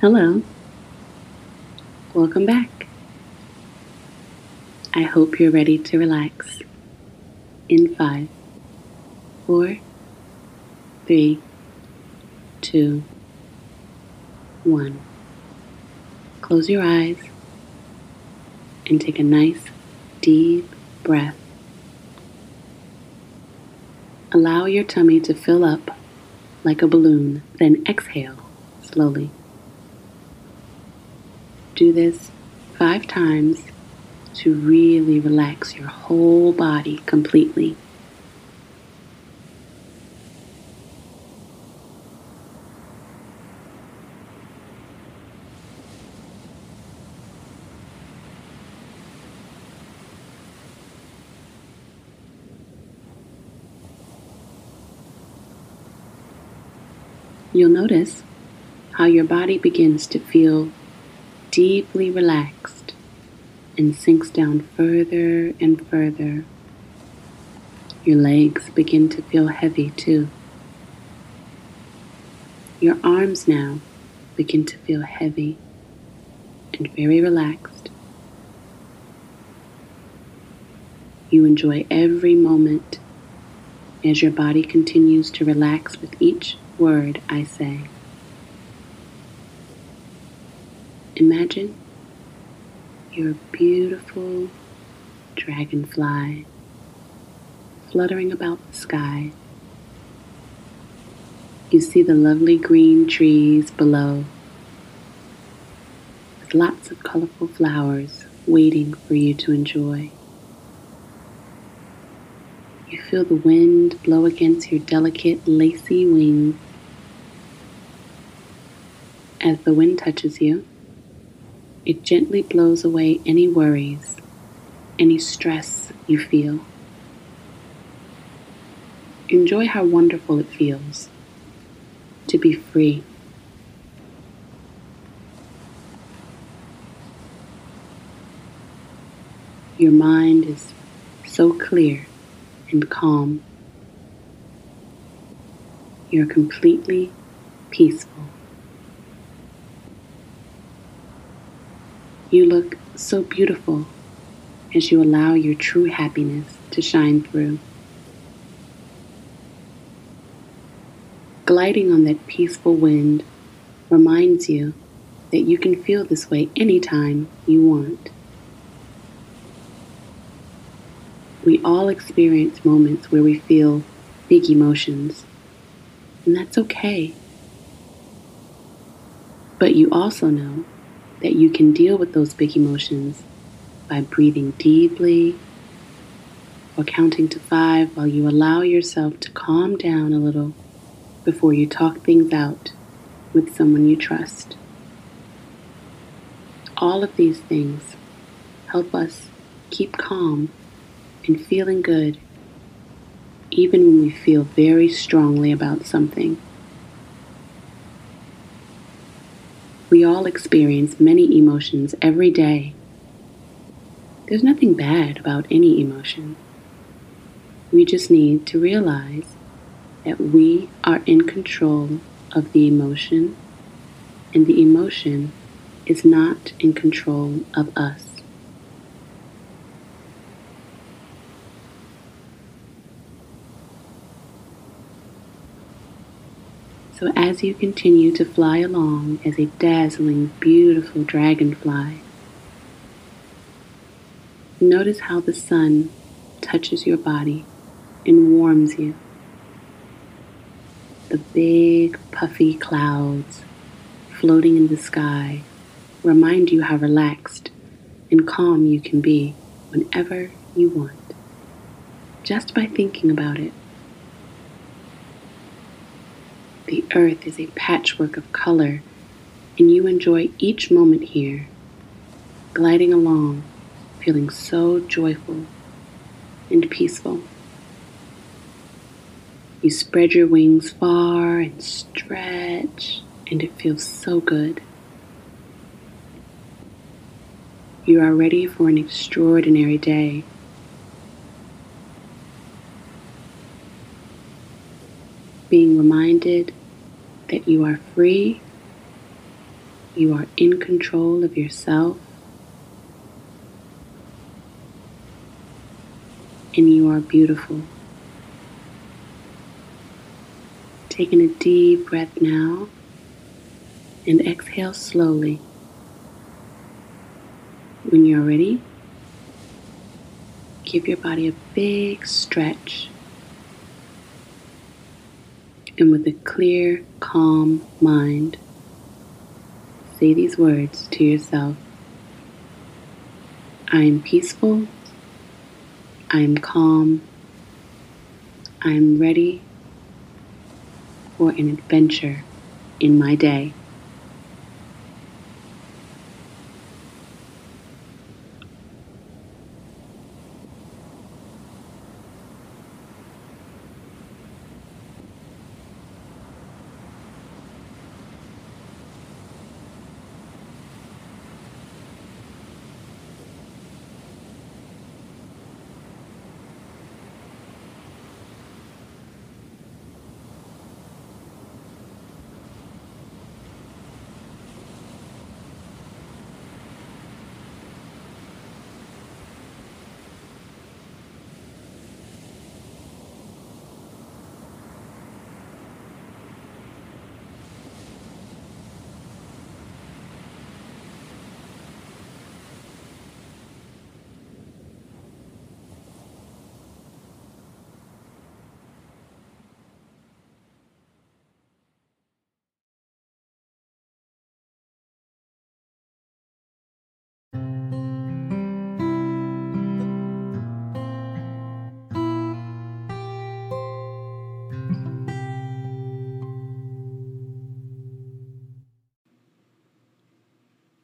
Hello. Welcome back. I hope you're ready to relax. In five, four, three, two, one. Close your eyes and take a nice deep breath. Allow your tummy to fill up like a balloon, then exhale slowly. Do this five times to really relax your whole body completely. You'll notice how your body begins to feel deeply relaxed and sinks down further and further. Your legs begin to feel heavy too. Your arms now begin to feel heavy and very relaxed. You enjoy every moment as your body continues to relax with each word I say. Imagine you're a beautiful dragonfly fluttering about the sky. You see the lovely green trees below with lots of colorful flowers waiting for you to enjoy. You feel the wind blow against your delicate, lacy wings. As the wind touches you, it gently blows away any worries, any stress you feel. Enjoy how wonderful it feels to be free. Your mind is so clear and calm. You're completely peaceful. You look so beautiful as you allow your true happiness to shine through. Gliding on that peaceful wind reminds you that you can feel this way anytime you want. We all experience moments where we feel big emotions, and that's okay. But you also know that you can deal with those big emotions by breathing deeply or counting to five while you allow yourself to calm down a little before you talk things out with someone you trust. All of these things help us keep calm and feeling good even when we feel very strongly about something. We all experience many emotions every day. There's nothing bad about any emotion. We just need to realize that we are in control of the emotion and the emotion is not in control of us. So, as you continue to fly along as a dazzling, beautiful dragonfly, notice how the sun touches your body and warms you. The big, puffy clouds floating in the sky remind you how relaxed and calm you can be whenever you want, just by thinking about it. The earth is a patchwork of color, and you enjoy each moment here, gliding along, feeling so joyful and peaceful. You spread your wings far and stretch, and it feels so good. You are ready for an extraordinary day. Being reminded that you are free, You are in control of yourself. And you are beautiful. Taking a deep breath now and exhale slowly. When you're ready, give your body a big stretch. And with a clear, calm mind, say these words to yourself I am peaceful. I am calm. I am ready for an adventure in my day.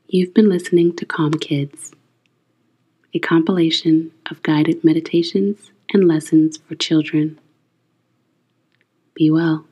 You've been listening to Calm Kids, a compilation of guided meditations and lessons for children. Be well.